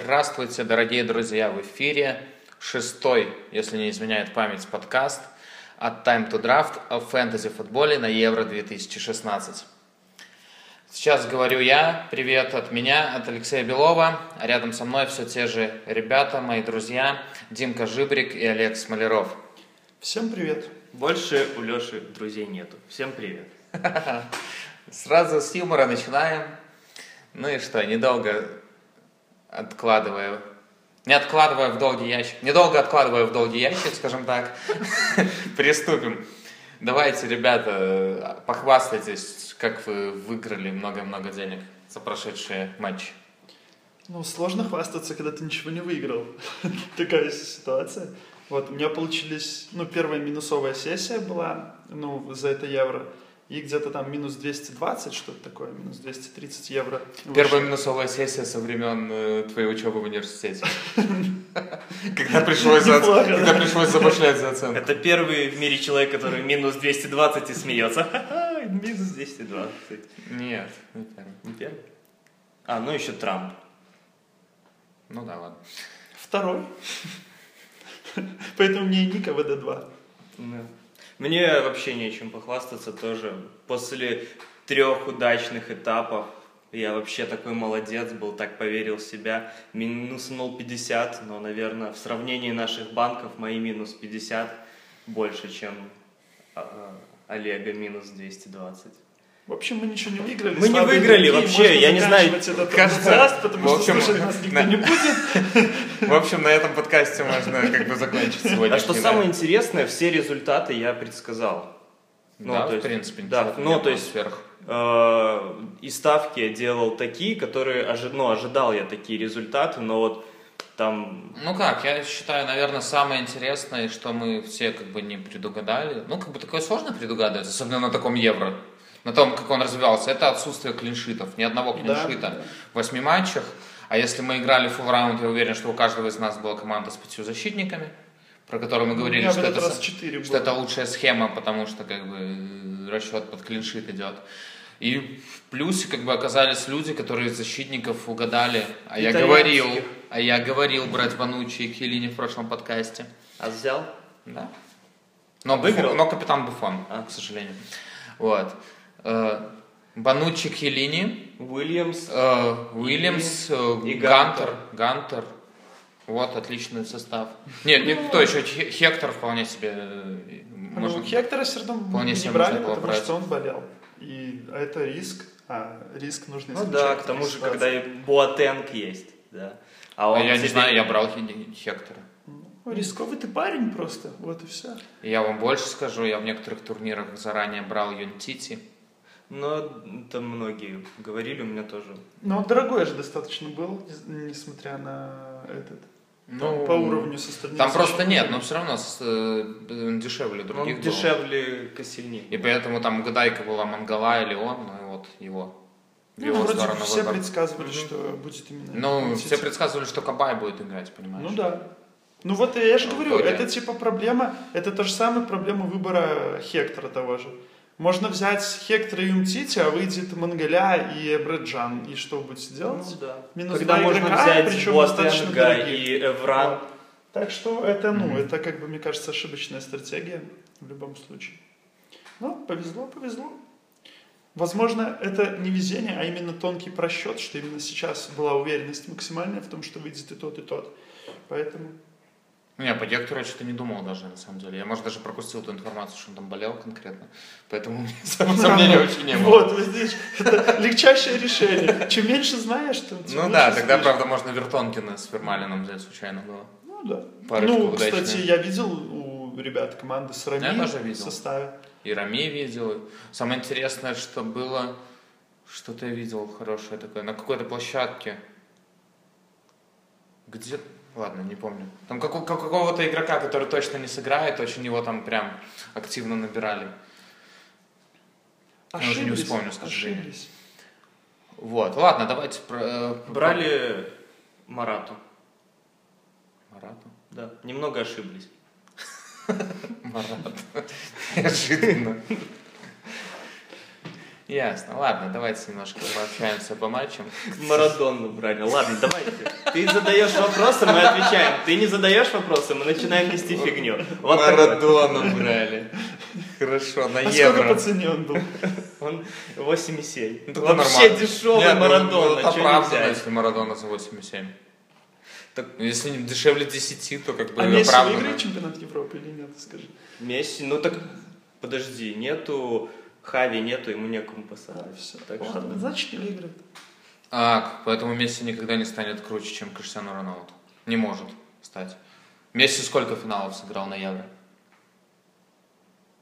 Здравствуйте, дорогие друзья! В эфире шестой, если не изменяет память, подкаст от Time to Draft о фэнтези-футболе на Евро 2016. Сейчас говорю я. Привет от меня, от Алексея Белова. А рядом со мной все те же ребята, мои друзья, Димка Жибрик и Олег Смоляров. Всем привет. Больше у Леши друзей нету. Всем привет. Сразу с юмора начинаем. Ну и что, недолго откладывая, не откладывая в долгий ящик, недолго откладывая в долгий ящик, скажем так, приступим. Давайте, ребята, похвастайтесь, как вы выиграли много-много денег за прошедшие матчи. Ну, сложно хвастаться, когда ты ничего не выиграл. Такая ситуация. Вот, у меня получились, ну, первая минусовая сессия была, ну, за это евро и где-то там минус 220, что-то такое, минус 230 евро. Первая минусовая сессия со времен э, твоей учебы в университете. Когда пришлось забашлять за оценку. Это первый в мире человек, который минус 220 и смеется. Минус 220. Нет, не первый. Не первый? А, ну еще Трамп. Ну да, ладно. Второй. Поэтому мне и Ника ВД2. Мне вообще нечем похвастаться тоже. После трех удачных этапов я вообще такой молодец был, так поверил в себя. Минус 0,50, но, наверное, в сравнении наших банков мои минус 50 больше, чем а, Олега минус 220. В общем, мы ничего не выиграли. Мы не выиграли вообще, я не знаю. Этот кажется, потому что общем, слушать нас никто на... не будет. В общем, на этом подкасте можно как бы закончить сегодня. А что самое интересное, все результаты я предсказал. Ну, да, то есть, в принципе, да, ну, то есть сверх. Э, и ставки я делал такие, которые ожи, ну, ожидал я такие результаты, но вот там... Ну как, я считаю, наверное, самое интересное, что мы все как бы не предугадали. Ну, как бы такое сложно предугадывать, особенно на таком евро на том, как он развивался, это отсутствие клиншитов. Ни одного клиншита да, да. в восьми матчах. А если мы играли фулл раунд, я уверен, что у каждого из нас была команда с пятью защитниками, про которую мы ну, говорили, что, это, что это лучшая схема, потому что как бы расчет под клиншит идет. И в плюсе как бы оказались люди, которые защитников угадали. А я говорил, а я говорил брать Банучи и Хелини в прошлом подкасте. А взял? Да. Но, Выиграл? но капитан Буфон, а. к сожалению. Вот. Э, Банучи Хелини, Уильямс, э, Уильямс, э, и Гантер, Гантер. Вот, отличный состав. Нет, ну, кто еще? Хектор вполне себе... Ну, можно, Хектора все равно вполне не брали, потому брать. что он болел. И это риск. А, риск нужно исключать. Ну да, к тому же, когда и Буатенг есть. Да. А, он а я не знаю, я брал Хектора. Ну, рисковый ты парень просто, вот и все. Я вам больше скажу, я в некоторых турнирах заранее брал Юнтити. Но там многие говорили, у меня тоже. Но он дорогой же достаточно был, несмотря на этот. Ну, по уровню с остальными. Там просто нет, но все равно с, э, дешевле других Он был. дешевле Кассельни. И поэтому там угадайка была Мангала или он, ну и вот его. Ну, вроде бы все выбор. предсказывали, mm-hmm. что будет именно. Ну, все предсказывали, что Кабай будет играть, понимаешь? Ну да. Ну вот я же ну, говорю, это типа проблема, это та же самая проблема выбора Хектора того же. Можно взять Хектора и Умтити, а выйдет Мангаля и Эбреджан. И что будете делать? Ну да. Минус Когда можно игрока, взять причем достаточно и Эвран. Вот. Так что это, ну, mm-hmm. это, как бы, мне кажется, ошибочная стратегия в любом случае. Ну, повезло, повезло. Возможно, это не везение, а именно тонкий просчет, что именно сейчас была уверенность максимальная в том, что выйдет и тот, и тот. Поэтому не, по Гектору я что-то не думал даже, на самом деле. Я, может, даже пропустил эту информацию, что он там болел конкретно. Поэтому у меня сомнений вообще не было. Вот, видишь, это легчайшее решение. Чем меньше знаешь, тем Ну да, тогда, правда, можно Вертонкина с Фермалином взять случайно было. Ну да. ну, кстати, я видел у ребят команды с Рами в составе. И Рами видел. Самое интересное, что было, что-то я видел хорошее такое, на какой-то площадке. Где Ладно, не помню. Там как, как, какого-то игрока, который точно не сыграет, очень его там прям активно набирали. Ошиблись, Я уже не вспомню, скажи. Ошиблись. Вот, ладно, давайте про... Э, Брали Марату. Марату? Да, немного ошиблись. Марат. Неожиданно. Ясно. Ладно, давайте немножко пообщаемся по матчам. Марадону брали. Ладно, давайте. Ты задаешь вопросы, мы отвечаем. Ты не задаешь вопросы, мы начинаем нести фигню. Вот Марадону брали. Хорошо, на а евро. сколько по цене он был? Он 8,7. Ну, Вообще нормально. дешевый Нет, ну, Марадона. ну, оправданно, нельзя? если Марадона за 8,7. Так, ну, если не дешевле 10, то как бы А Месси выиграет чемпионат Европы или нет, скажи? Месси, ну так подожди, нету Хави, нету, ему некому А, посадить. все. Так что- Ладно, значит не выиграет. А, поэтому Месси никогда не станет круче, чем Криштиану Роналду. Не может стать. Месси сколько финалов сыграл на Евро?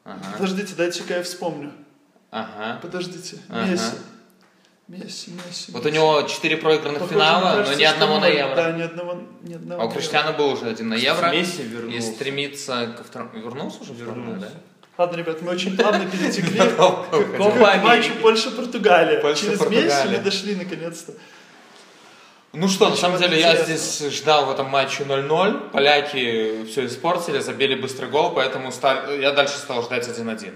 Ага. Подождите, дайте-ка я вспомню. Ага. Подождите. Ага. Месси. Месси, Месси. Вот у него 4 проигранных Похоже, финала, мне но кажется, ни что одного на. Евро. Да, ни одного, ни одного. А у на Криштиану Евро. был уже один на Евро. Месси И вернулся. стремится ко второму... Вернулся уже в сборную, да? Ладно, ребят, мы очень плавно перетекли к, матчу. Польша-Португалия. Польша, Через месяц мы дошли наконец-то. Ну что, на самом деле, я здесь ждал в этом матче 0-0. Поляки все испортили, забили быстрый гол, поэтому я дальше стал ждать 1-1.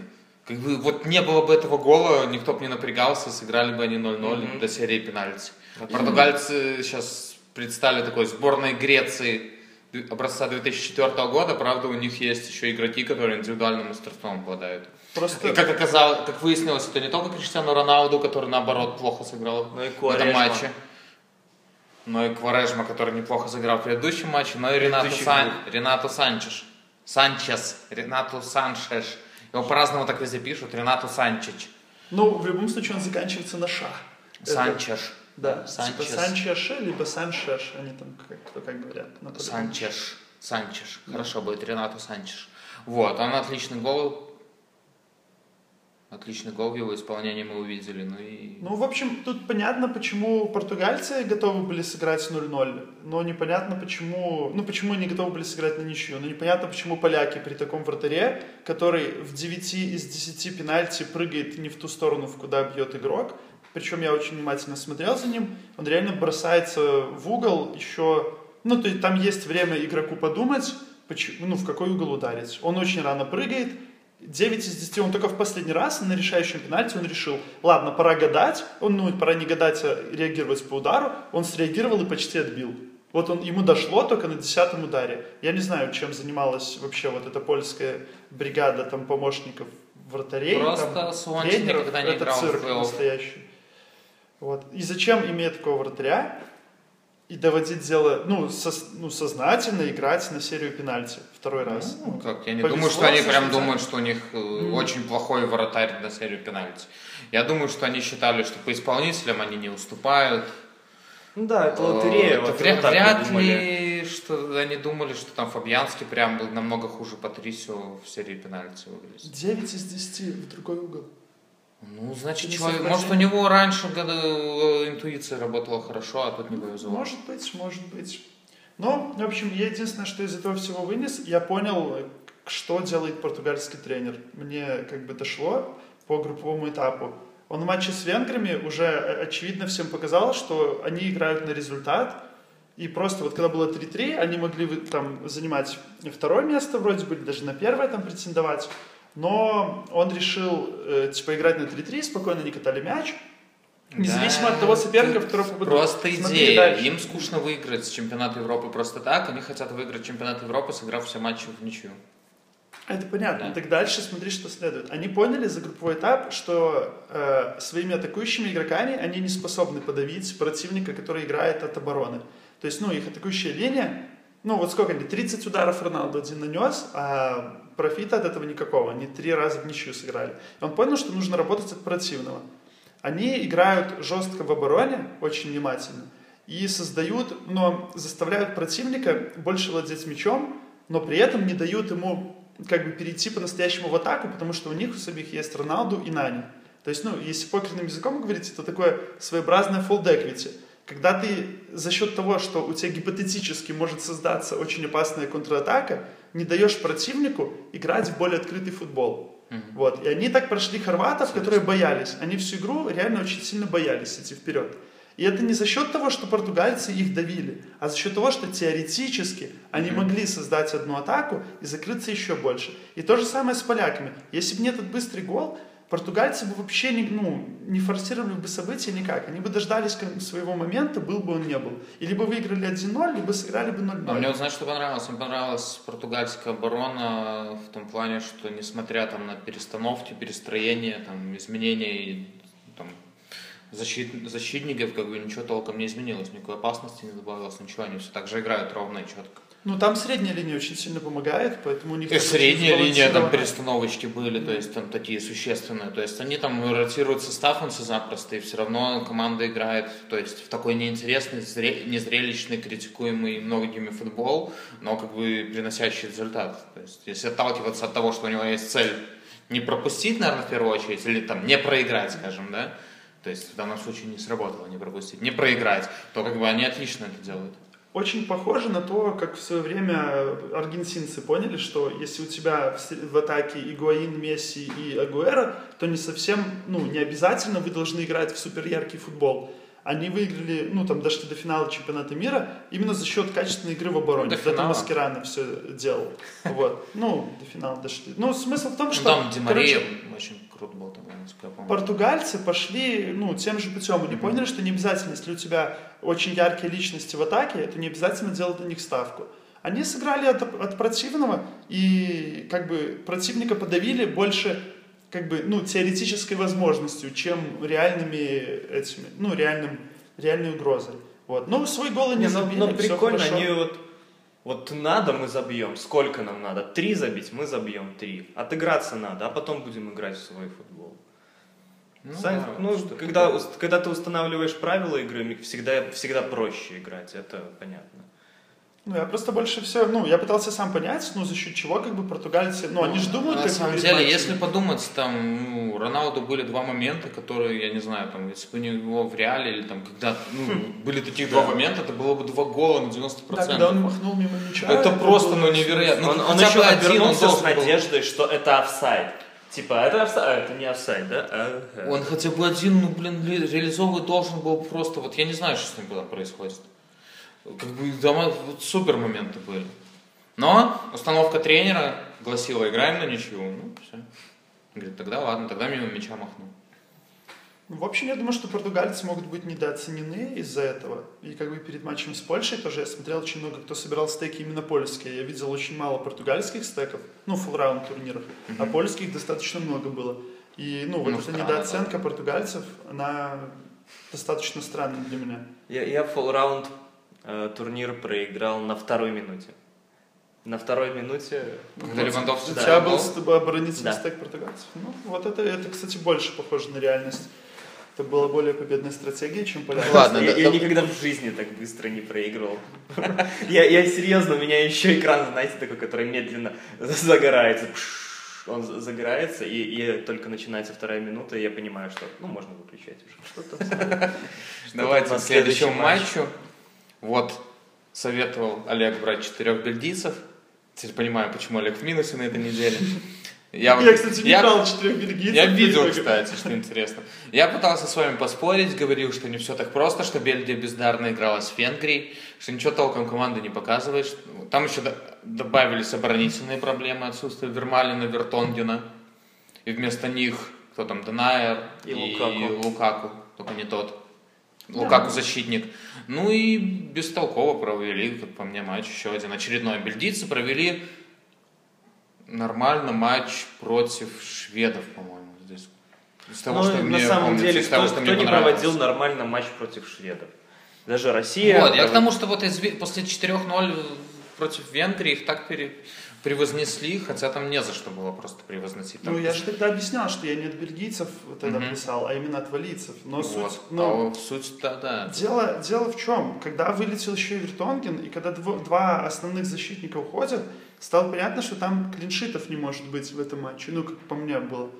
Как бы вот не было бы этого гола, никто бы не напрягался, сыграли бы они 0-0 Мгм. до серии пенальти. Португальцы сейчас предстали такой сборной Греции образца 2004 года, правда, у них есть еще игроки, которые индивидуальным мастерством обладают. Просто И как оказалось, как выяснилось, это не только Криштиану Роналду, который наоборот плохо сыграл Ну и в этом матче, но и Кварежма, который неплохо сыграл в предыдущем матче, но и Ренато, Предыдущих Сан... двух. Ренато Санчеш. Санчес. Ренато Саншеш. Его по-разному так везде пишут. Ренато Санчич. Ну, в любом случае он заканчивается на ша. Это- Санчеш. Да, Санчес. типа Санчеш, либо Саншеш, они там как, кто как говорят. Санчеш. Санчеш. Хорошо будет. Ренато Санчеш. Вот, он отличный гол. Отличный гол в его исполнении мы увидели. Ну и... Ну, в общем, тут понятно, почему португальцы готовы были сыграть 0-0, но непонятно, почему, ну, почему они готовы были сыграть на ничью, но непонятно, почему поляки при таком вратаре, который в 9 из 10 пенальти прыгает не в ту сторону, в куда бьет игрок, причем я очень внимательно смотрел за ним, он реально бросается в угол еще, ну, то есть там есть время игроку подумать, почему, ну, в какой угол ударить. Он очень рано прыгает, 9 из 10, он только в последний раз на решающем пенальти он решил, ладно, пора гадать, он, ну, пора не гадать, а реагировать по удару, он среагировал и почти отбил. Вот он, ему дошло только на десятом ударе. Я не знаю, чем занималась вообще вот эта польская бригада там помощников вратарей. Просто там, тренеров. никогда не Это играл цирк плей-офф. настоящий. Вот. И зачем, имея такого вратаря, и доводить дело, ну, сос- ну, сознательно играть на серию пенальти второй раз. Ну, как, я не повезло думаю, что они со прям думают, что у них э, очень плохой вратарь на серию пенальти. Я думаю, что они считали, что по исполнителям они не уступают. Ну да, это лотерея. Э, вот это вряд, вот вряд подумали. ли, что они думали, что там Фабьянский прям был намного хуже Патрисио в серии пенальти выглядит. 9 из 10 в другой угол. Ну, значит, человек, может, у него раньше года, э, интуиция работала хорошо, а тут не повезло. Может быть, может быть. Но, в общем, я единственное, что из этого всего вынес, я понял, что делает португальский тренер. Мне как бы дошло по групповому этапу. Он в матче с венграми уже э, очевидно всем показал, что они играют на результат. И просто вот когда было 3-3, они могли там занимать второе место вроде бы, или даже на первое там претендовать. Но он решил э, типа играть на 3-3, спокойно не катали мяч. Независимо Да, от того соперника, тут которого попадут. Просто идея. дальше. Им скучно выиграть чемпионат Европы просто так. Они хотят выиграть чемпионат Европы, сыграв все матчи в ничью. Это понятно. Да. Так дальше смотри, что следует. Они поняли за групповой этап, что э, своими атакующими игроками они не способны подавить противника, который играет от обороны. То есть, ну, их атакующая линия, ну, вот сколько они, 30 ударов Роналду один нанес, а профита от этого никакого. Они три раза в ничью сыграли. И он понял, что нужно работать от противного. Они играют жестко в обороне, очень внимательно, и создают, но заставляют противника больше владеть мячом, но при этом не дают ему как бы перейти по-настоящему в атаку, потому что у них у самих есть Роналду и Нани. То есть, ну, если покерным языком говорить, это такое своеобразное equity. Когда ты за счет того, что у тебя гипотетически может создаться очень опасная контратака, не даешь противнику играть в более открытый футбол. Вот. И они так прошли хорватов, которые боялись. Они всю игру реально очень сильно боялись идти вперед. И это не за счет того, что португальцы их давили, а за счет того, что теоретически они могли создать одну атаку и закрыться еще больше. И то же самое с поляками. Если бы не этот быстрый гол, португальцы бы вообще не, ну, не форсировали бы события никак. Они бы дождались своего момента, был бы он не был. И либо выиграли 1-0, либо сыграли бы 0-0. А мне вот знаешь, что понравилось? Мне понравилась португальская оборона в том плане, что несмотря там на перестановки, перестроения, там, изменения там, защит, защитников, как бы ничего толком не изменилось, никакой опасности не добавилось, ничего, они все так же играют ровно и четко. Ну, там средняя линия очень сильно помогает, поэтому у них... И средняя линия, там перестановочки были, то есть там такие существенные. То есть они там ротируют состав он запросто, и все равно команда играет, то есть в такой неинтересный, незрелищный, критикуемый многими футбол, но как бы приносящий результат. То есть если отталкиваться от того, что у него есть цель не пропустить, наверное, в первую очередь, или там не проиграть, скажем, да, то есть в данном случае не сработало не пропустить, не проиграть, то как бы они отлично это делают очень похоже на то, как в свое время аргентинцы поняли, что если у тебя в, атаке Игуаин, Месси и Агуэра, то не совсем, ну, не обязательно вы должны играть в супер яркий футбол они выиграли, ну, там, дошли до финала чемпионата мира именно за счет качественной игры в обороне. До финала. Маскерано все делал. Вот. Ну, до финала дошли. Ну, смысл в том, ну, что... Там Ди Мария очень круто был, там, я помню. Португальцы пошли, ну, тем же путем. Они mm-hmm. поняли, что не обязательно, если у тебя очень яркие личности в атаке, то не обязательно делать на них ставку. Они сыграли от, от противного и как бы противника подавили больше как бы, ну, теоретической возможностью, чем реальными этими, ну, реальным, реальной угрозой. Вот. Но свой гол они не, ну, забили, но, но прикольно, они вот, вот надо, мы забьем. Сколько нам надо? Три забить, мы забьем три. Отыграться надо, а потом будем играть в свой футбол. Ну, Сами, да, ну когда, когда ты устанавливаешь правила игры, всегда, всегда проще играть, это понятно. Ну, я просто больше всего, ну, я пытался сам понять, ну, за счет чего, как бы, португальцы, ну, они же думают, На самом деле, матчами. если подумать, там, ну, Роналду были два момента, которые, я не знаю, там, если бы не его в реале, или там, когда, ну, хм. были таких два момента, это было бы два гола на 90%. Да, когда он махнул мимо мяча. Это, это просто, ну, невероятно. Он, ну, он еще один, он с надеждой, что это офсайд. Типа, это офсайд, а, это не офсайд, да? Ага. Он хотя бы один, ну, блин, реализовывать должен был просто, вот я не знаю, что с ним происходит как бы дома вот супер моменты были. Но установка тренера гласила, играем на ничью. Ну, все. Говорит, тогда ладно, тогда мимо мяча махну. Ну, в общем, я думаю, что португальцы могут быть недооценены из-за этого. И как бы перед матчем с Польшей тоже я смотрел очень много, кто собирал стейки именно польские. Я видел очень мало португальских стеков, ну, фулл-раунд турниров, mm-hmm. а польских достаточно много было. И, ну, вот ну, эта недооценка да. португальцев, она достаточно странная для меня. Я, я фулл-раунд турнир проиграл на второй минуте. На второй минуте... Когда Левандовский... У тебя был с тобой оборонительный да. стек португальцев. Ну, вот это, это, кстати, больше похоже на реальность. Это была более победная стратегия, чем полярность. Ладно, я, я никогда в жизни так быстро не проигрывал. я, я серьезно, у меня еще экран, знаете, такой, который медленно загорается. Он загорается, и, и только начинается вторая минута, и я понимаю, что ну можно выключать уже. Что-то. Давайте к следующему матчу. Вот, советовал Олег брать четырех бельгийцев. Теперь понимаю, почему Олег в минусе на этой неделе. Я, я кстати, не я, брал четырех бельгийцев. Я видел, кстати, что интересно. Я пытался с вами поспорить, говорил, что не все так просто, что Бельгия бездарно играла с Венгрией, что ничего толком команды не показывает. Там еще добавились оборонительные проблемы, отсутствие Вермалина, Вертонгена. И вместо них, кто там, Денайер и, и Лукаку. Лукаку, только не тот. Лукаку защитник. Ну и бестолково провели, как по мне, матч еще один. Очередной бельгийцы провели нормально матч против шведов, по-моему, здесь. Из того, ну, что на мне, самом помнится, деле, кто, того, что кто не проводил нормально матч против шведов? Даже Россия... Вот, я к тому, что вот из, после 4-0 против Венгрии их так пере превознесли, хотя там не за что было просто превозносить. Там ну, я же тогда объяснял, что я не от бельгийцев тогда угу. писал, а именно от валийцев. Но вот. суть... Ну, а суть, да, да. Дело, дело в чем? Когда вылетел еще и Вертонген, и когда дв- два основных защитника уходят, стало понятно, что там клиншитов не может быть в этом матче. Ну, как по мне было.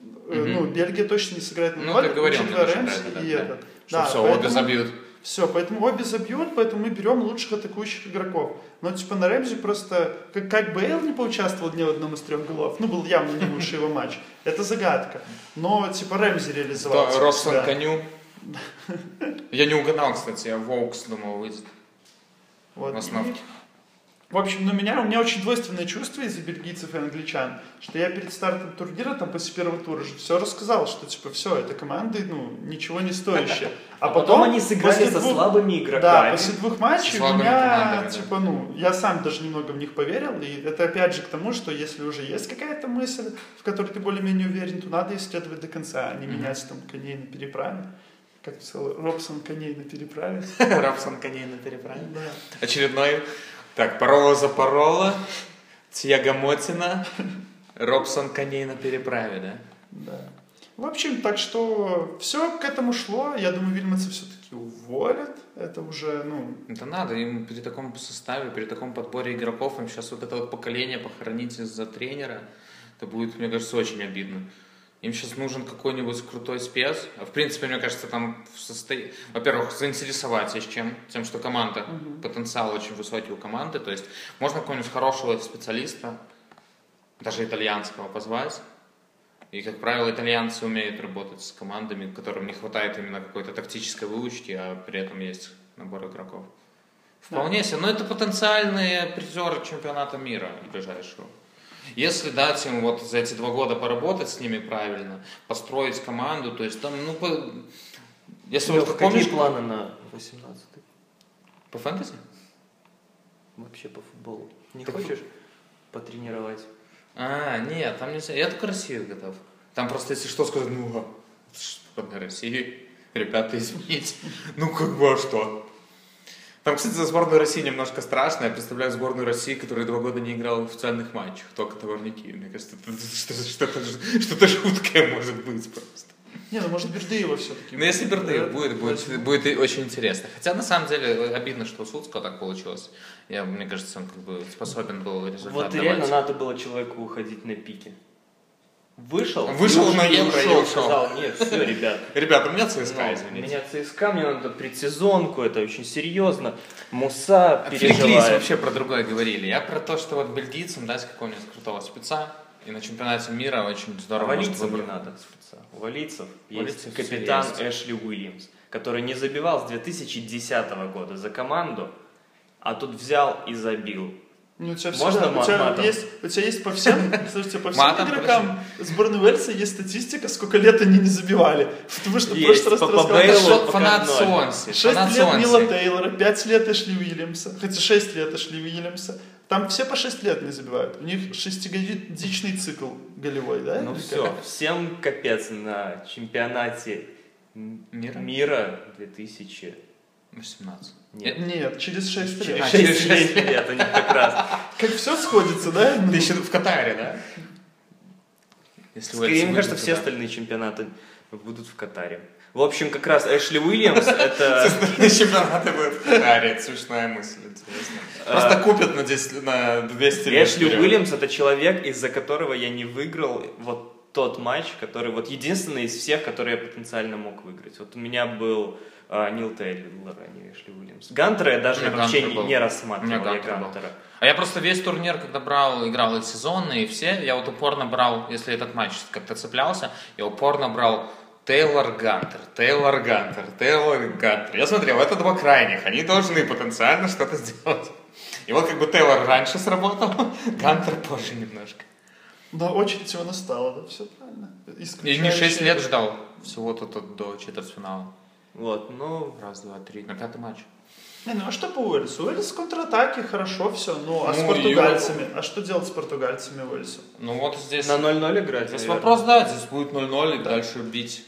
Угу. Ну, Бельгия точно не сыграет на ну, ноль, говорил, Рэмси и да, этот. Что да, все, поэтому... обе забьют. Все, поэтому обе забьют, поэтому мы берем лучших атакующих игроков. Но типа на Рэмзи просто, как, как Бейл не поучаствовал ни в одном из трех голов, ну был явно не лучший его матч, это загадка. Но типа Рэмзи реализовал. Кто, Робсон коню? Я не угадал, кстати, я Волкс думал выйдет вот. в. В общем, ну, меня, у меня очень двойственное чувство из-за бельгийцев и англичан, что я перед стартом турнира, там, после первого тура же все рассказал, что, типа, все, это команды, ну, ничего не стоящие. А, а потом, они сыграли со двух- слабыми игроками. Да, после двух матчей у меня, командами, типа, ну, я сам даже немного в них поверил, и это опять же к тому, что если уже есть какая-то мысль, в которой ты более-менее уверен, то надо исследовать до конца, а не менять там коней на переправе. Как сказал, Робсон коней на переправе. Рапсон коней на переправе. Да. Очередной. Так, Парола Запорола, Тьяго Мотина, Робсон коней на переправе, да? Да. В общем, так что все к этому шло. Я думаю, Вильмонса все-таки уволят. Это уже, ну, Это надо, им при таком составе, при таком подборе игроков, им сейчас вот это вот поколение похоронить из-за тренера, это будет, мне кажется, очень обидно. Им сейчас нужен какой-нибудь крутой спец. А в принципе, мне кажется, там в состо- Во-первых, заинтересовать есть чем. Тем, что команда, потенциал очень высокий у команды. То есть можно какого-нибудь хорошего специалиста, даже итальянского, позвать. И, как правило, итальянцы умеют работать с командами, которым не хватает именно какой-то тактической выучки, а при этом есть набор игроков. Вполне себе. Но это потенциальные призеры чемпионата мира ближайшего. Если дать им вот за эти два года поработать с ними правильно, построить команду, то есть там, ну, по- если Лёх, вот какие помнишь планы на 18 по фэнтези? вообще по футболу? Не Так хочешь потренировать? А, нет, там нельзя. Я только Россию готов. Там просто, если что, сказать, ну, а, что на России, ребята, извините. Ну, как бы, а что? Там, кстати, за сборную России немножко страшно. Я представляю сборную России, которая два года не играла в официальных матчах, только товарники. Мне кажется, это что-то, что-то, что-то жуткое может быть просто. не, ну, может, Бердыева все-таки. Ну, если Бердыев будет, будет, будет и очень интересно. Хотя, на самом деле, обидно, что у Суцкого так получилось. Я, мне кажется, он как бы способен был результат Вот давать. реально надо было человеку уходить на пике. Вышел, Вышел на Евро и ушел, сказал, нет, все, ребят, Ребята, у меня ЦСКА, извините. меня ЦСКА, мне надо предсезонку, это очень серьезно. Муса переживает. вообще про другое говорили. Я про то, что вот бельгийцам дать какого-нибудь крутого спеца, и на чемпионате мира очень здорово Валийцам не надо спеца. У валийцев У есть валийцев капитан. Эшли Уильямс, который не забивал с 2010 года за команду, а тут взял и забил. Ну, у тебя Можно всегда- у тебя матом? есть, у тебя есть по всем, слушайте, по всем Матом, игрокам сборной Уэльса есть статистика, сколько лет они не забивали. Потому что в Есть, прошлый раз по- пока Фанат. Сонси. 6 Фанат лет Нила Сонси. Тейлора, 5 лет Эшли Уильямса, хотя 6 лет Эшли Уильямса. Там все по 6 лет не забивают. У них шестигодичный цикл голевой, да? Ну все, всем капец на чемпионате Мира? мира 2000. 18. Нет. Нет, через 6 лет. А, Шесть через шесть лет они как раз. Как все сходится, да? Ты еще в Катаре, да? Если Скорее, Уэльс мне кажется, все остальные чемпионаты будут в Катаре. В общем, как раз Эшли Уильямс это... Остальные чемпионаты будут в Катаре. Это смешная мысль, интересно. Просто купят на 10, на 200 лет. Эшли. Уильямс это человек, из-за которого я не выиграл вот тот матч, который вот единственный из всех, который я потенциально мог выиграть. Вот у меня был а, Нил Тейлор, а не Эшли Уильямс. Гантера я даже вообще не, не рассматривал, я Гантер был. Гантера. А я просто весь турнир, когда брал, играл и сезонные, и все, я вот упорно брал, если этот матч как-то цеплялся, я упорно брал Тейлор Гантер, Тейлор Гантер, Тейлор Гантер. Я смотрел, это два крайних, они должны потенциально что-то сделать. И вот как бы Тейлор раньше сработал, Гантер позже немножко. Но очередь его настала, да, все правильно. И не 6 лет ждал всего тут до четвертьфинала. Вот, ну, Раз, два, три, на пятый матч. Не, ну а что по Уэльсу? Уэльс контратаки, хорошо, все. Ну, а с Ну, португальцами? А что делать с португальцами Уэльсу? Ну вот здесь... на 0-0 играть, Здесь наверное. вопрос, да, здесь будет 0-0 и дальше бить.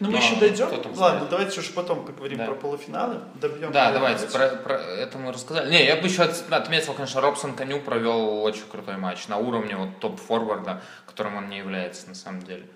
Ну, мы еще дойдем. Ладно, давайте уже потом поговорим Да. про полуфиналы. Добьем. Да, давайте, про, про это мы рассказали. Не, я бы еще от- отметил, конечно, Робсон Коню провел очень крутой матч на уровне вот топ-форварда, которым он не является на самом деле.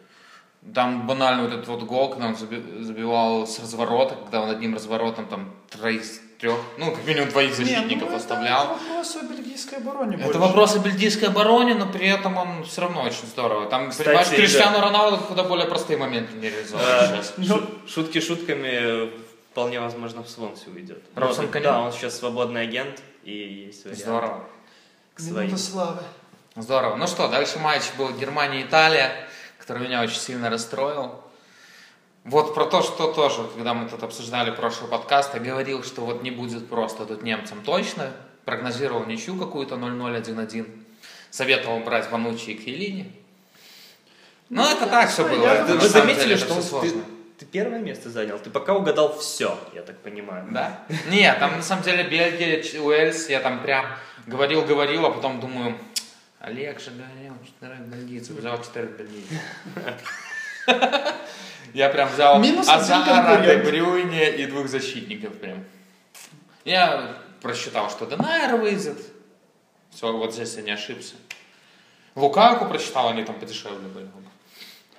Там банально вот этот вот гол, когда он заби- забивал с разворота, когда он одним разворотом там троих, трех, ну, как минимум двоих Не, защитников ну, оставлял. Это вопрос о бельгийской обороне Это больше. вопрос о бельгийской обороне, но при этом он все равно очень здорово. Там, Кстати, понимаешь, да. Криштиану Роналду куда более простые моменты не реализовал А. Ну, шу- Шутки шутками, вполне возможно, в Свонси уйдет. Робсон Ну, Коню? Да, он сейчас свободный агент, и есть вариант Здорово. к своим. Минута славы. Здорово. Ну что, дальше матч был Германия-Италия, который меня очень сильно расстроил. Вот про то, что тоже, когда мы тут обсуждали прошлый подкаст, я говорил, что вот не будет просто тут немцам точно прогнозировал ничью какую-то 0-0, 1-1. Советовал брать Ванучи и Кьелини. Ну, это так все было. я- Вы заметили, деле, что всё ты, сложно. ты первое место занял? Ты пока угадал все, я так понимаю. Да? Нет, там на самом деле Бельгия, Уэльс, я там прям говорил-говорил, а потом думаю, Олег же говорил, четырех бельгийцев, взял четырех бельгийцев. Я прям взял Минус Азара. Дебрюйне и двух защитников прям. Я просчитал, что Денайр выйдет. Все, вот здесь я не ошибся. Лукаку просчитал, они там подешевле были.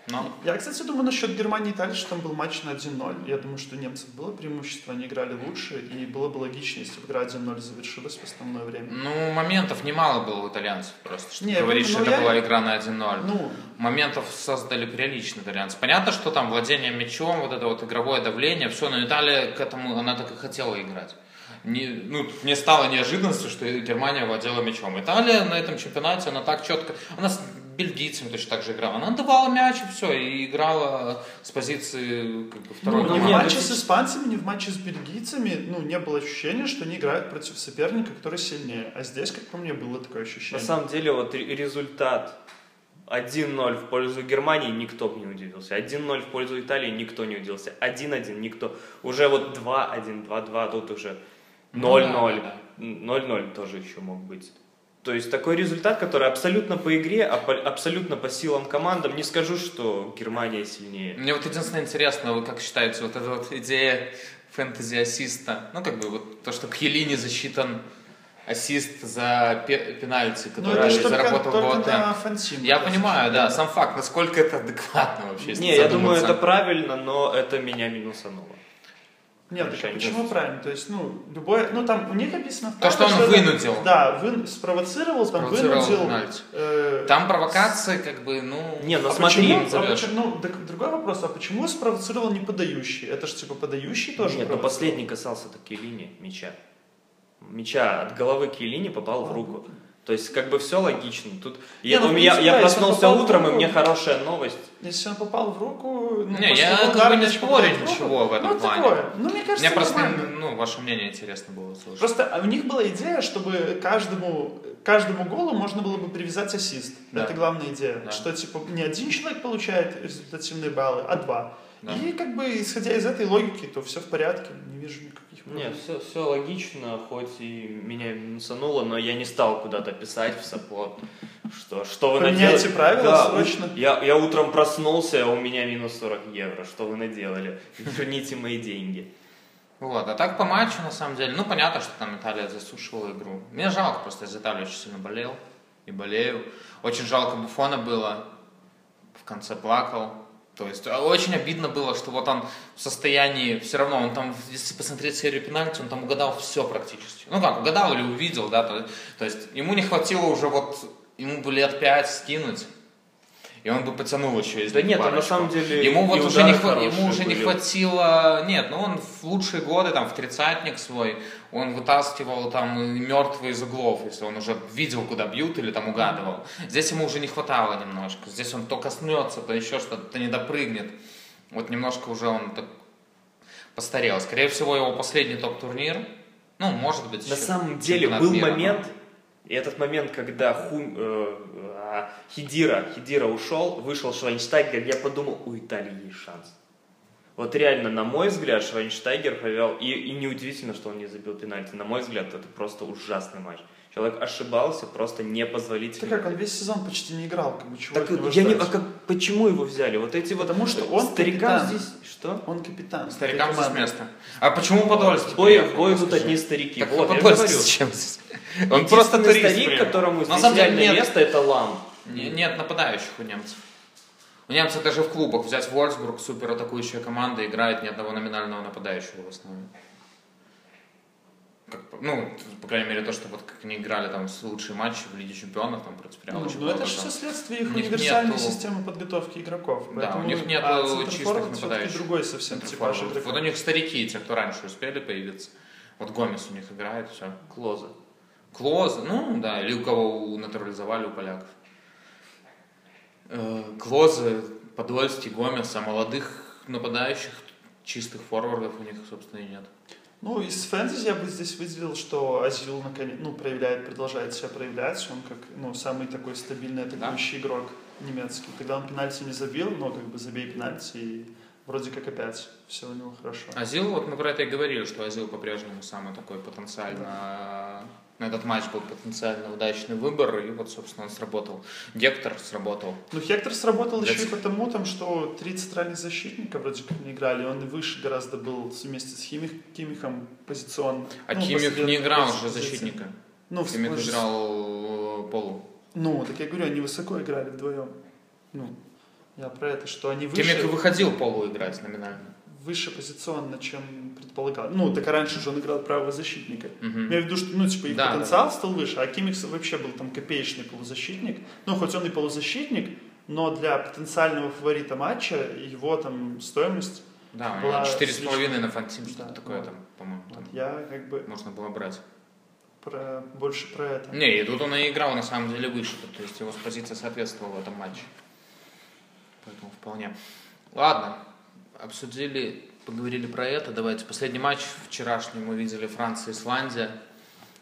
Но Я, кстати, думаю насчет Германии и Италии, что там был матч на 1-0. Я думаю, что у немцев было преимущество, они играли лучше, и было бы логичнее, если бы игра 1-0 завершилась в основное время. Ну, моментов немало было у итальянцев просто. Что Не, говорить, ну, что это я- была игра на 1-0. Ну, Моментов создали прилично итальянцы. Понятно, что там владение мячом, вот это вот игровое давление, все, но Италия к этому, она так и хотела играть. Не, ну, не стало неожиданностью, что Германия владела мячом. Италия на этом чемпионате, она так четко... Она бельгийцами точно так же играла. Она давала мяч и все, и играла с позиции как бы, второй ну, ни в матче с испанцами, ни в матче с бельгийцами, ну, не было ощущения, что они играют против соперника, который сильнее. А здесь, как по мне, было такое На ощущение. самом деле, вот ре- результат 1-0 в пользу Германии никто бы не удивился. 1-0 в пользу Италии никто не удивился. 1-1 никто. Уже вот 2-1, 2-2, тут уже Ну 0-0. да, 0-0 тоже еще мог быть. То есть такой результат, который абсолютно по игре, а по- абсолютно по силам командам. Не скажу, что Германия сильнее. Мне вот единственное интересно, вы как считаете, вот эта вот идея фэнтези-ассиста, ну, как бы вот то, что Кьелини засчитан ассист за пе- пенальти, Ну, который только, заработал только на. Я понимаю, да, сам факт, насколько это адекватно вообще, Не, я думаю, это правильно, но это меня минусануло. Нет, так Решение почему правильно? То есть, ну, любое, ну там у них описано в То, что он это- вынудил. Да, вы, спровоцировал, там Спровоцировал вынудил. э, Там провокации, как бы, ну... Не, ну а смотри, почему, а почему- ну, так другой вопрос, а почему спровоцировал не подающий? Это же типа подающий тоже Нет, но провоцировал? последний касался таки линии мяча. Мяча от головы к линии попал в руку. То есть, как бы все логично. Тут я, ну, принципе, я он проснулся утром, и мне хорошая новость. Если он попал в руку... Ну, Не, я как бы не спорю ничего в этом ну, плане. такое. Ну, мне кажется, Мне просто, нормально. ну, ваше мнение интересно было услышать. Просто у них была идея, чтобы каждому, каждому голу можно было бы привязать ассист. Да. Это главная идея. Да. Что типа не один человек получает результативные баллы, а два. Да. И как бы исходя из этой логики, то все в порядке, не вижу никаких проблем. Нет, все, все логично, хоть и меня минусануло, но я не стал куда-то писать в саппорт, что, что вы Поменяйте наделали. правила Да, срочно. Я, я утром проснулся, а у меня минус 40 евро. Что вы наделали? Верните мои деньги. Вот, а так по матчу, на самом деле, ну, понятно, что там Италия засушивала игру. Мне жалко, просто из Италии очень сильно болел и болею. Очень жалко Буфона было, в конце плакал. То есть а, очень обидно было, что вот он в состоянии, все равно, он там, если посмотреть серию пенальти, он там угадал все практически. Ну как, угадал или увидел, да, то, то есть ему не хватило уже вот, ему бы лет пять скинуть, и он бы потянул еще из Да нет, он на парочку. самом деле Ему вот уже не, хва- ему уже не хватило, нет, ну он в лучшие годы, там, в тридцатник свой, он вытаскивал там мертвые из углов, если он уже видел, куда бьют или там угадывал. Здесь ему уже не хватало немножко, здесь он то коснется, то еще что-то, то не допрыгнет. Вот немножко уже он так постарел. Скорее всего, его последний топ-турнир, ну, может быть, На еще самом деле был мира, момент, и этот момент, когда Хум, э, а, Хидира, Хидира ушел, вышел Швайнштайгер, я подумал, у Италии есть шанс. Вот реально, на мой взгляд, Швайнштайгер повел, и, и неудивительно, что он не забил пенальти. На мой взгляд, это просто ужасный матч. Человек ошибался просто непозволительно. как, он весь сезон почти не играл, как бы чего Так я не, а как, почему его взяли? Вот эти вот Потому что он старикам капитан. здесь что? Он капитан. Старикам этой здесь место. А почему Подольский В бой, бой идут одни старики. Так вот, я Подольский говорю. зачем здесь? Он просто турист старик, которому На здесь самом деле идеальное нет. место, это Лам. Не- Нет нападающих у немцев. У немцев даже в клубах взять Вольсбург, супер атакующая команда, играет ни одного номинального нападающего в основном. Как, ну, по крайней мере, то, что вот как они играли там с лучшие матчи в Лиге Чемпионов там против Ну, Реала. ну, Чемпионов, это же все следствие их универсальной нету- системы подготовки игроков. Да, у них нету а чистых нападающих. другой совсем типаж игроков. Вот у них старики, те, кто раньше успели появиться. Вот Гомес у них играет, все. Клоза. Клоз, ну да, или у кого у- натурализовали у поляков. Э, Клозы, Подольский, Гомес, а молодых нападающих, чистых форвардов у них, собственно, и нет. Ну, из фэнтези я бы здесь выделил, что Азил наконец, ну, проявляет, продолжает себя проявлять. Он как, ну, самый такой стабильный атакующий да? игрок немецкий. Когда он пенальти не забил, но как бы забей пенальти и вроде как опять все у него хорошо. Азил, вот мы про это и говорили, что Азил по-прежнему самый такой потенциально да на этот матч был потенциально удачный выбор, и вот, собственно, он сработал. Гектор сработал. Ну, Гектор сработал Для... еще и потому, там, что три центральных защитника вроде как не играли, он и выше гораздо был вместе с Химих, Кимихом позиционно. А ну, Кимих не играл уже защитника. Ну, Кимих в... играл полу. Ну, так я говорю, они высоко играли вдвоем. Ну, я про это, что они выше... Кимих выходил полу играть номинально выше позиционно, чем предполагал. Ну, так раньше же он играл правого защитника. Угу. Я имею в виду, что ну, типа, их да, потенциал да, да. стал выше, а Кимикс вообще был там копеечный полузащитник. Ну, хоть он и полузащитник, но для потенциального фаворита матча его там стоимость да, была четыре с половиной на фантим, что-то да, такое вот. там, по-моему. Там вот я как бы... Можно было брать. Про, больше про это. Не, и тут он и играл на самом деле выше, то есть его позиция соответствовала в этом матче. Поэтому вполне. Ладно, обсудили, поговорили про это. Давайте последний матч вчерашний мы видели Франция и Исландия.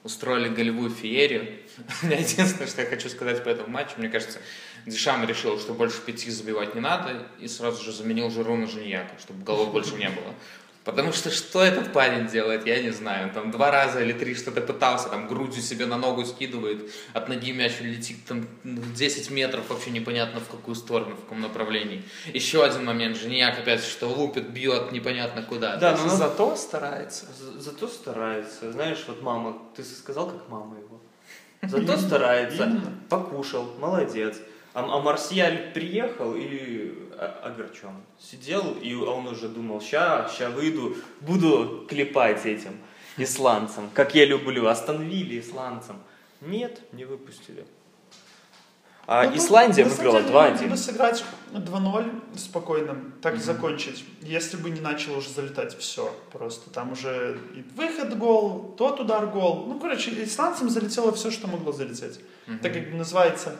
Устроили голевую феерию. Единственное, что я хочу сказать по этому матчу, мне кажется, Дешам решил, что больше пяти забивать не надо, и сразу же заменил Жиру на Женьяка, чтобы голов больше не было. Потому что что этот парень делает, я не знаю. Он там два раза или три что-то пытался, там грудью себе на ногу скидывает, от ноги мяч летит там 10 метров, вообще непонятно в какую сторону, в каком направлении. Еще один момент, Женяк опять что лупит, бьет непонятно куда. Да, но зато старается. За, зато старается. Знаешь, вот мама, ты сказал, как мама его. Зато старается, покушал, молодец. А, а Марсиаль приехал и огорчен. Сидел, и он уже думал, ща, ща выйду, буду клепать этим исландцам, как я люблю, остановили исландцам. Нет, не выпустили. А ну, Исландия выиграла 2-1. Могли бы сыграть 2-0 спокойно, так mm-hmm. и закончить. Если бы не начал уже залетать все. Просто там уже и выход гол, тот удар гол. Ну, короче, исландцам залетело все, что могло залететь. Mm-hmm. Так как называется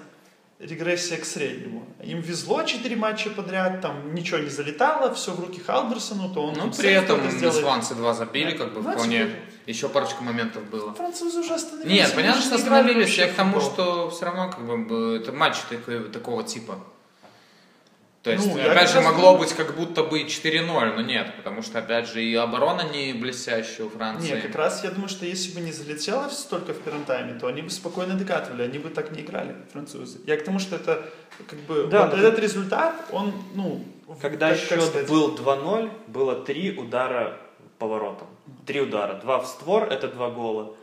регрессия к среднему. Им везло 4 матча подряд, там ничего не залетало, все в руки Халдерсону, то он... Ну, при этом исландцы два забили, как бы вполне... Еще парочка моментов было. Французы уже остановились. Нет, понятно, что остановились. Я к тому, что все равно как бы это матч такой, такого типа. То есть, ну, опять же, могло быть как будто бы 4-0, но нет, потому что, опять же, и оборона не блестящая у Франции. Нет, как раз я думаю, что если бы не залетело столько в первом тайме, то они бы спокойно докатывали, они бы так не играли, французы. Я к тому, что это, как бы, да, вот этот результат, он, ну... Когда как, счет как был 2-0, было три удара поворотом. Три удара. Два в створ, это два гола.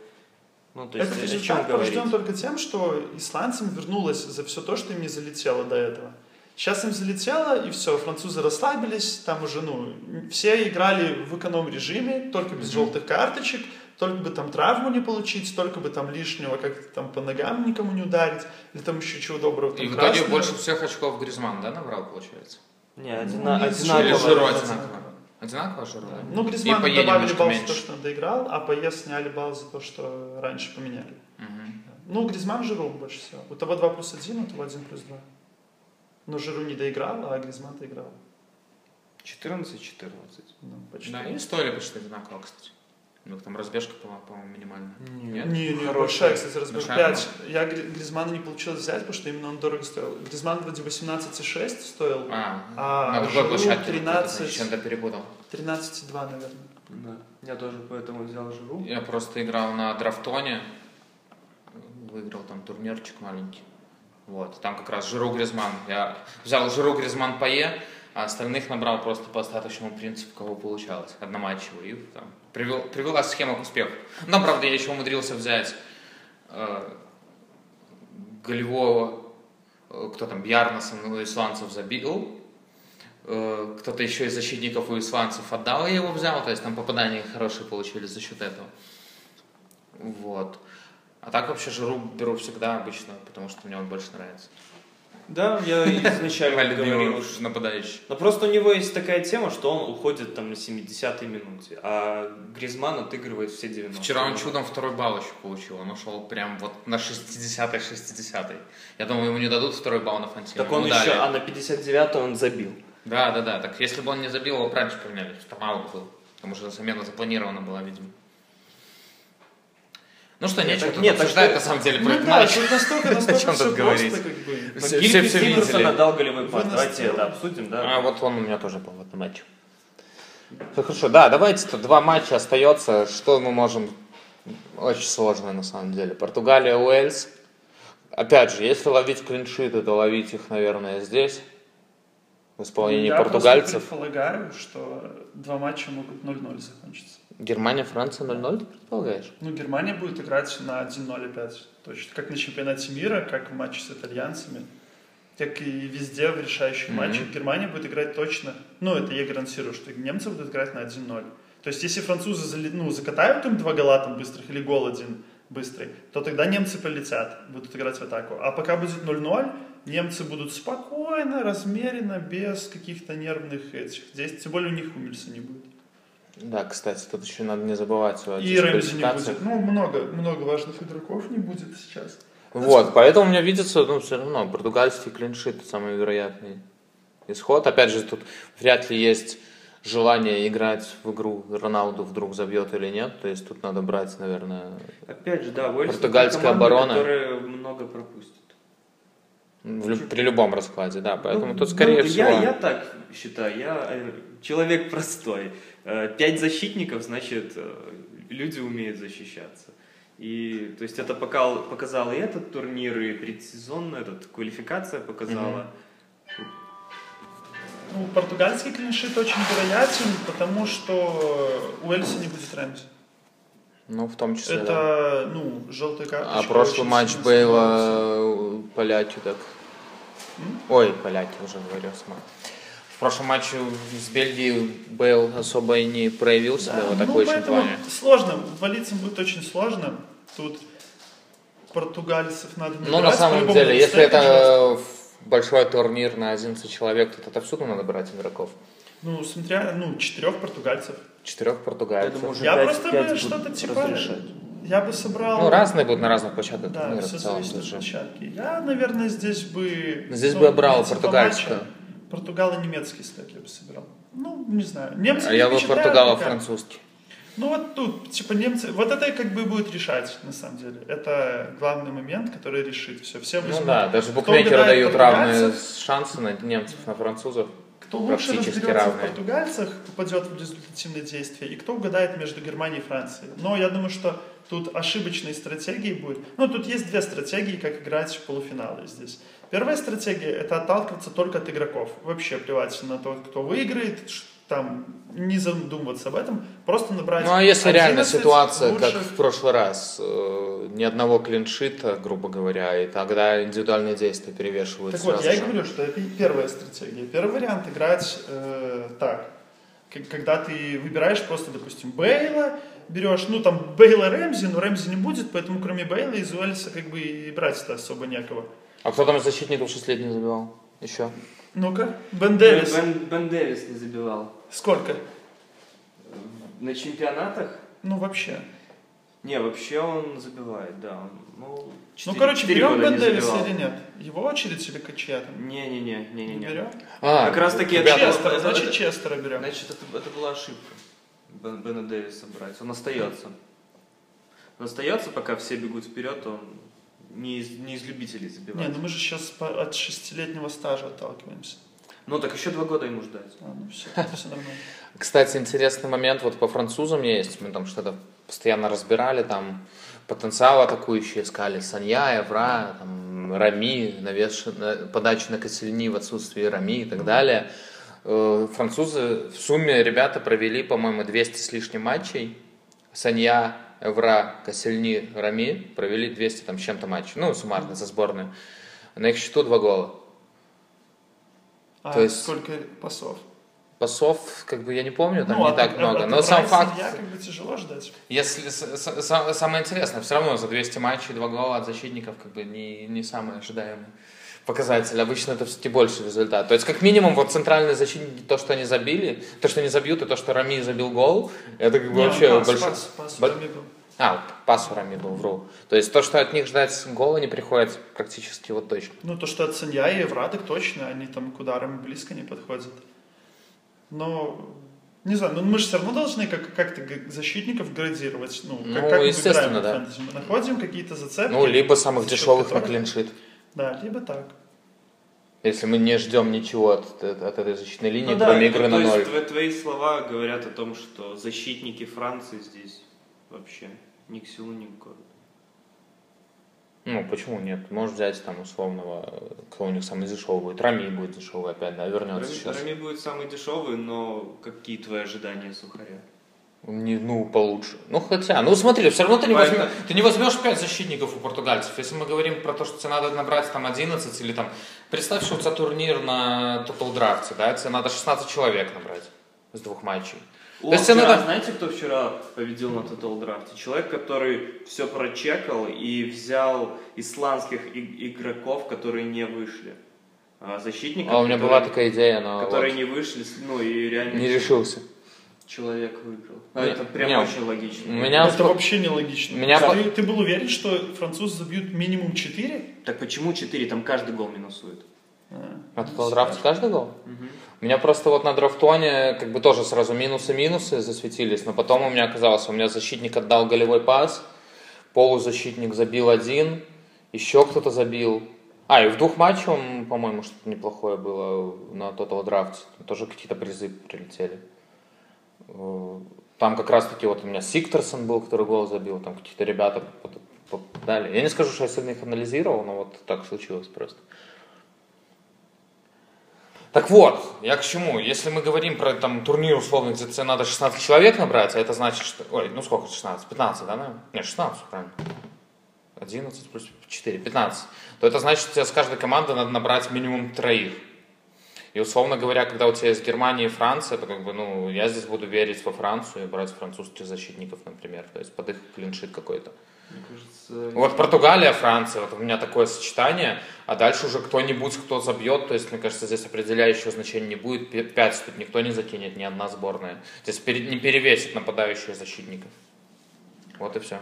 Ну, то есть, Этот результат порожден только тем, что исландцам вернулось за все то, что им не залетело до этого. Сейчас им залетело, и все, французы расслабились, там уже, ну, все играли в эконом-режиме, только без mm-hmm. желтых карточек, только бы там травму не получить, только бы там лишнего как-то там по ногам никому не ударить, или там еще чего доброго. и в итоге больше всех очков Гризман, да, набрал, получается? Не, одина- ну, одинаково. Жиру одинаково. Одинаково Жиру, да? Ну, Гризман добавили балл за то, что он доиграл, а Паес сняли балл за то, что раньше поменяли. Угу. Ну, Гризман Жиру больше всего. У того 2 плюс 1, у того 1 плюс 2. Но Жиру не доиграл, а Гризман доиграл. 14-14. Ну, почти. Да, и стоили почти одинаково, кстати. У них там разбежка, по-моему, минимальная. Нет, не, не, большая, кстати, разбежка. 5. Я Гризмана не получилось взять, потому что именно он дорого стоил. Гризман вроде 18,6 стоил, а, а на другой площадке 13... Чем-то перепутал. 13,2, наверное. Да. Я тоже поэтому взял Жиру. Я просто играл на драфтоне, выиграл там турнирчик маленький. Вот, там как раз Жиру Гризман. Я взял Жиру Гризман Пае, а остальных набрал просто по остаточному принципу, кого получалось, одноматчево. И там привел, привела схема к успеху. Но, правда, я еще умудрился взять э, голевого, э, кто там, Бьярнасан у исландцев забил, э, кто-то еще из защитников у исландцев отдал, я его взял, то есть там попадания хорошие получились за счет этого. Вот. А так вообще жиру беру всегда обычно, потому что мне он больше нравится. Да, я изначально говорил. нападающий. Но просто у него есть такая тема, что он уходит там на 70-й минуте, а Гризман отыгрывает все 90 Вчера он чудом второй балл еще получил, он ушел прям вот на 60-й, 60-й. Я думаю, ему не дадут второй балл на Фантино. Так он еще, а на 59-й он забил. Да, да, да, так если бы он не забил, его раньше поменяли, там аут был. Потому что замена запланирована была, видимо. Ну что, Нет, нечего так- тут нет, обсуждать, на самом деле, про Ну этот да, матч. настолько, О чем тут говорить? как бы. Все- все видели. отдал голевой пас. Давайте это обсудим, да? А вот он у меня тоже был в этом матче. Хорошо, да, давайте, тут два матча остается. Что мы можем... Очень сложно, на самом деле. Португалия, Уэльс. Опять же, если ловить клиншиты, то ловить их, наверное, здесь. В исполнении Я португальцев. просто предполагаю, что два матча могут 0-0 закончиться. Германия, Франция 0-0, ты предполагаешь? Ну, Германия будет играть на 1-0 опять. Точно. Как на чемпионате мира, как в матче с итальянцами. Как и везде в решающих Мгм. матчах. Германия будет играть точно. Ну, это я гарантирую, что немцы будут играть на 1-0. То есть, если французы ну, закатают им два гола там быстрых или гол один быстрый, то тогда немцы полетят, будут играть в атаку. А пока будет 0-0, немцы будут спокойно, размеренно, без каких-то нервных этих. Здесь, тем более, у них Хумельса не будет. Да, кстати, тут еще надо не забывать о И Рэмзи не будет. Ну, много, много важных игроков не будет сейчас. Вот, поэтому мне видится, ну, все равно, португальский клиншит самый вероятный исход. Опять же, тут вряд ли есть желание играть в игру Роналду вдруг забьет или нет. То есть тут надо брать, наверное, Опять же, да, Уэльс Португальская команда, оборона. которая много пропустит. В лю- при любом раскладе, да. Поэтому Ну, тут, скорее ну, всего... Я, я так считаю, я э, человек простой. Э, Пять защитников, значит, э, люди умеют защищаться. И, то есть, это покал- показал и этот турнир, и предсезонно, этот, квалификация показала. Ну, португальский клиншит очень вероятен, потому что у Эльса не будет Рэмзи. Ну, в том числе, да. Это, ну, желтая карточка. А прошлый матч. Бейла поляки так... Ой, поляки уже говорю сама. В прошлом матче с Бельгией Бейл особо и не проявил себя в ну, атакующем поэтому плане. сложно. Валицам будет очень сложно. Тут португальцев надо Ну, на набирать, самом деле, если это большой турнир на 11 человек, то отовсюду надо брать игроков. Ну, смотря, ну, четырех португальцев. Четырех португальцев. Я думаю, уже Я пять- просто пять бы будут что-то типа... разрешать. Я бы собрал... Ну, разные будут на разных площадках Да, турнира все в целом. зависит от площадки. Я, наверное, здесь бы... Здесь ну, бы я брал португальскую. матча Португало-немецкий стек я бы собирал. Ну, не знаю. Немцы А не я бы впечатляют Португала пока. французский. Ну вот тут, типа, немцы... Вот это как бы будет решать, на самом деле. Это главный момент, который решит все. Все Ну да, даже букмекеры дают равные шансы на немцев, на французов. Кто лучше разберется равные. в португальцах, попадет в результативное действие, и кто угадает между Германией и Францией. Но я думаю, что тут ошибочной стратегией будет. Ну, тут есть две стратегии, как играть в полуфиналы здесь. Первая стратегия – это отталкиваться только от игроков. Вообще плевать на то, кто выиграет, там, не задумываться об этом, просто набрать Ну а если реально 11 ситуация, как лучших. в прошлый раз, э, ни одного клиншита, грубо говоря, и тогда индивидуальные действия перевешивают Так вот, я и же. говорю, что это и первая стратегия. Первый вариант играть э, так. Когда ты выбираешь просто, допустим, Бейла, берешь, ну там Бейла Рэмзи, но Рэмзи не будет, поэтому кроме Бейла из Уэльса как бы и брать-то особо некого. А кто там из защитников шестилетний забивал? Еще? Ну-ка, Бен Дэвис. Бен, Бен Дэвис не забивал. Сколько? На чемпионатах? Ну вообще. Не, вообще он забивает, да. он, Ну, ну, четыре- короче, берем Бен не Дэвиса или нет? Его очередь или чья там? Не-не-не, Не не-не-не. берем? А, Как раз таки Честера, это- значит это- Честера берем. Значит, это, это была ошибка. Бен, Бена Дэвиса брать. Он остается. Он остается, пока все бегут вперед, он не из, не из любителей забивать. Не, ну мы же сейчас от шестилетнего стажа отталкиваемся. Ну так еще два года ему ждать. А, ну все, все нормально. Кстати, интересный момент вот по французам есть. Мы там что-то постоянно разбирали, там потенциал атакующий искали. Санья, Эвра, там, Рами, навеш... на- подачи на Косельни в отсутствии Рами и так далее. Э, Французы в сумме ребята провели, по-моему, 200 с лишним матчей. Санья, Эвра, Косельни, Рами провели 200 там с чем-то матчей. Ну, суммарно за сборную. На их счету два гола. А То есть- сколько пасов? Пасов, как бы я не помню, там Ну, не а так много. от Но сам факт, Санья как бы тяжело ждать. Если с- с- с- самое интересное, все равно за 200 матчей два гола от защитников как бы не, не самый ожидаемый показатель. Обычно это все-таки больше результат. То есть, как минимум, вот центральные защитники, то, что они забили, то, что они забьют, и то, что Рами забил гол, это как бы вообще пас, большой... пас, пас Бо- Рами был. А, пас у Рами был, вру. То есть, то, что от них ждать гола не приходится, практически вот точно. Ну, то, что от Санья и Эвра, так точно, они там к ударам близко не подходят. Но Не знаю, но мы же все равно должны как- как-то защитников градировать. Ну, как, Ну, как мы естественно, выбираем да. фэнтези? Мы находим какие-то зацепки. Ну, либо самых дешевых на клиншит. Да, либо так. Если мы не ждем ничего от, от этой защитной линии, Ну да, кроме игры то на есть ноль. тво- твои слова говорят о том, что защитники Франции здесь вообще ни к селу, ни к городу. Ну, почему нет? Можешь взять там условного, кто у них самый дешевый будет. Рами будет дешевый опять, да, вернется Рами, сейчас. Рами будет самый дешевый, но какие твои ожидания сухаря? Не, ну, получше. Ну, хотя, ну, смотри, все равно ты не, возьмешь, ты не возьмешь 5 защитников у португальцев. Если мы говорим про то, что тебе надо набрать там 11 или там... Представь, что у тебя турнир на Total Draft, да, тебе надо 16 человек набрать с двух матчей. О, То есть вчера, надо... знаете, кто вчера победил на Total Draft? Человек, который все прочекал и взял исландских и- игроков, которые не вышли. А, Защитников, А у меня которые, была такая идея, но которые вот не вышли, ну и реально не решился. Человек выиграл. А это прям не, очень логично. у меня- Это сто- вообще нелогично. Меня ты, ты был уверен, что французы забьют минимум 4? Так почему 4? Там каждый гол минусует. На Total Draft каждый гол? У меня просто вот на драфтоне как бы тоже сразу минусы-минусы засветились, но потом у меня оказалось, у меня защитник отдал голевой пас, полузащитник забил один, еще кто-то забил. А, и в двух матчах, по-моему, что-то неплохое было на Total Draft. Тоже какие-то призы прилетели. Э, Там как раз-таки вот у меня Сиктерсон был, который гол забил, там какие-то ребята поп- попадали. Я не скажу, что я сильно их анализировал, но вот так случилось просто. Так вот, я к чему? Если мы говорим про там турнир где тебе надо 16 человек набрать, а это значит, что... Ой, ну сколько 16? 15, да, наверное? Нет, 16, правильно. 11 плюс 4, 15. То это значит, что с каждой команды надо набрать минимум троих. И условно говоря, когда у тебя есть Германия и Франция, то как бы, ну, я здесь буду верить во Францию и брать французских защитников, например, то есть под их клиншит какой-то. Мне кажется, Вот Португалия, Франция, вот у меня такое сочетание, а дальше уже кто-нибудь, кто забьет, то есть, мне кажется, здесь определяющего значения не будет, пять тут никто не закинет, ни одна сборная. Здесь не перевесит нападающих защитников. Вот и все.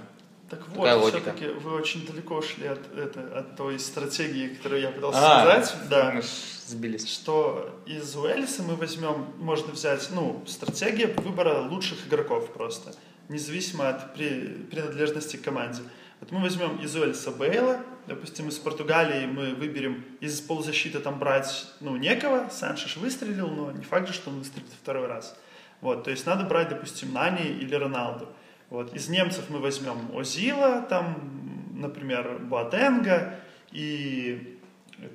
Так вот, логика? все-таки вы очень далеко ушли от, это, от той стратегии, которую я пытался А, сказать. Да. Мы сбились. что из Уэльса мы возьмем, можно взять, ну, стратегия выбора лучших игроков просто, независимо от при- принадлежности к команде. Вот мы возьмем из Уэльса Бейла, допустим, из Португалии мы выберем из полузащиты там брать, ну, некого, Саншиш выстрелил, но не факт же, что он выстрелит второй раз. Вот, то есть надо брать, допустим, Нани или Роналду. Вот, из немцев мы возьмем Озила, там, например, Буатенга и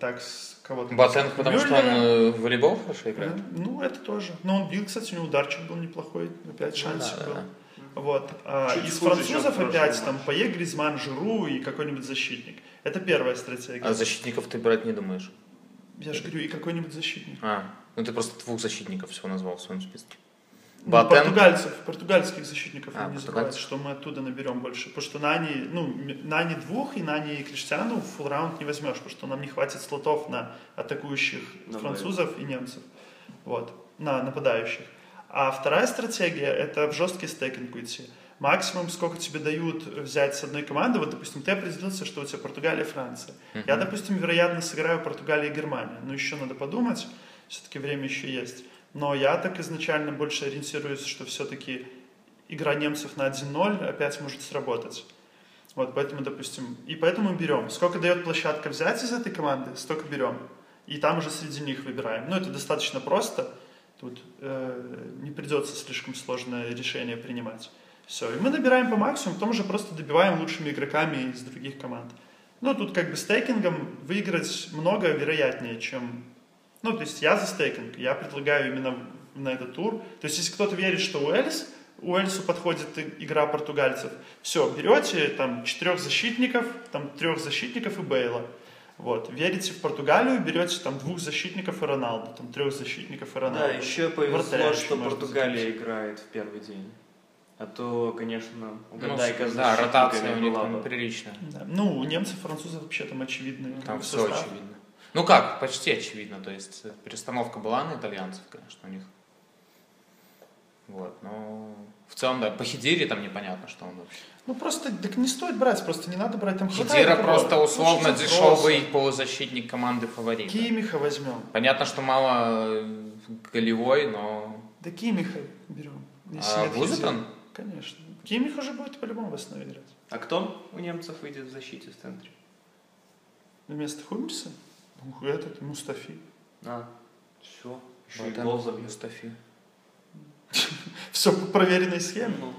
так с кого-то. Ботенг, потому что он Мюллера. э, в волейбол хорошо играет? Ну, это тоже. Но он бил, кстати, у него ударчик был неплохой, опять шансик да, был. да. Вот. А Чуть из французов опять там Пае, Гризман, Жиру и какой-нибудь защитник. Это первая стратегия. А защитников ты брать не думаешь? Я же говорю, и какой-нибудь защитник. А, ну ты просто двух защитников всего назвал в своем списке. Ну, Ботенг? португальцев, португальских защитников А, не забывайте, португальцев. что мы оттуда наберем больше. Потому что Нани, ну, Нани двух и Нани и Криштиану в фулл раунд не возьмешь, потому что нам не хватит слотов на атакующих Ну, французов и немцев. Вот, на нападающих. А вторая стратегия – это в жесткий стейкинг уйти. Максимум, сколько тебе дают взять с одной команды, вот, допустим, ты определился, что у тебя Португалия, Франция. Я, допустим, вероятно, сыграю Португалия и Германия. Но еще надо подумать, все-таки время еще есть. Но я так изначально больше ориентируюсь, что все-таки игра немцев на 1-0 опять может сработать. Вот, поэтому, допустим, и поэтому берем. Сколько дает площадка взять из этой команды, столько берем. И там уже среди них выбираем. Ну, это достаточно просто. Тут э, не придется слишком сложное решение принимать. Все. И мы набираем по максимуму, потом уже просто добиваем лучшими игроками из других команд. Ну, тут как бы стейкингом выиграть много вероятнее, чем... Ну, то есть я за стейкинг. Я предлагаю именно на этот тур. То есть если кто-то верит, что Уэльс, Уэльсу подходит игра португальцев, все, берете там четырех защитников, там трех защитников и Бейла. Вот. Верите в Португалию, берете там двух защитников и Роналду, там трех защитников и Роналду. Да, еще повезло, Вратаря что Португалия запустить. играет в первый день. А то, конечно, Ну, угадайка с да, ротация у них приличная. Да. Ну, у немцев, французов вообще там очевидный Там все состав. очевидно. Ну как, почти очевидно. То есть перестановка была на итальянцев, конечно, у них. Вот, но в целом, да, по Хидире там непонятно, что он вообще. Ну просто так не стоит брать, просто не надо брать там хватает Хидира кого. просто условно Лучше дешевый Запроса. полузащитник команды фаворита. Кимиха возьмем. Понятно, что мало э, голевой, но Да Кимиха берем. А нет будет Хизера. он? Конечно. Кимих уже будет по-любому в основе играть. А кто у немцев выйдет в защите в центре? Вместо Хумельса? Этот, Мустафи. А, все. Еще и Ботан, гол забьет. Мустафи. Все по проверенной схеме. Ну,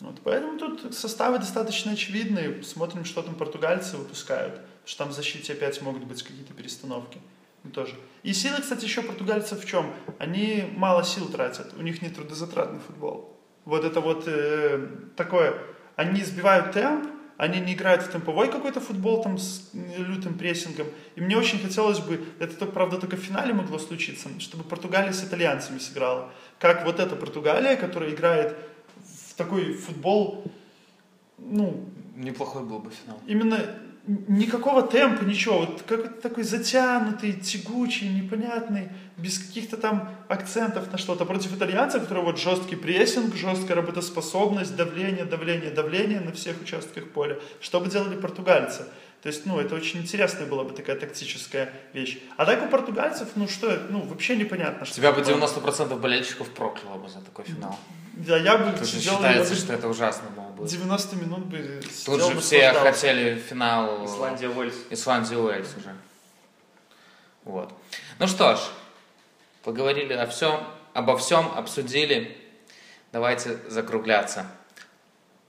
Вот, поэтому тут составы достаточно очевидные. Смотрим, что там португальцы выпускают. Потому что там в защите опять могут быть какие-то перестановки. Ну, тоже. И силы, кстати, еще португальцев в чем? Они мало сил тратят. У них не трудозатратный футбол. Вот это вот э, такое. Они сбивают темп, они не играют в темповой какой-то футбол там с лютым прессингом. И мне очень хотелось бы, это, правда, только в финале могло случиться, чтобы Португалия с итальянцами сыграла. Как вот эта Португалия, которая играет в такой футбол, ну, Неплохой был бы финал. именно никакого темпа, ничего. Вот какой-то такой затянутый, тягучий, непонятный, без каких-то там акцентов на что-то. Против итальянцев, которые вот жесткий прессинг, жесткая работоспособность, давление, давление, давление на всех участках поля. Что бы делали португальцы? То есть, ну, это очень интересная была бы такая тактическая вещь. А так у португальцев, ну, что, ну, вообще непонятно. Что Тебя бы такое. 90% болельщиков прокляло бы за такой финал. Да, я бы Тут сидел, считается, бы что это ужасно было бы. 90 минут бы Тут же все хотели финал Исландия, Уэльс. Исландия Уэльс уже. Вот. Ну что ж, поговорили о всем, обо всем, обсудили. Давайте закругляться.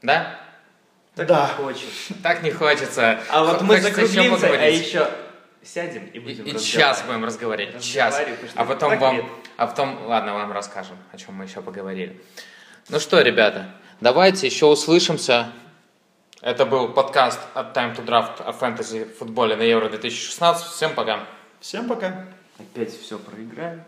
Да? Так Да. не хочется. Так не хочется. А вот мы закруглимся, а еще сядем и И, будем и разговаривать. час будем разговаривать. Час. А потом вам. нет. А потом. Ладно, вам расскажем, о чем мы еще поговорили. Ну что, ребята, давайте еще услышимся. Это был подкаст от Time to Draft о фэнтези футболе на Евро 2016. Всем пока. Всем пока. Опять все проиграем.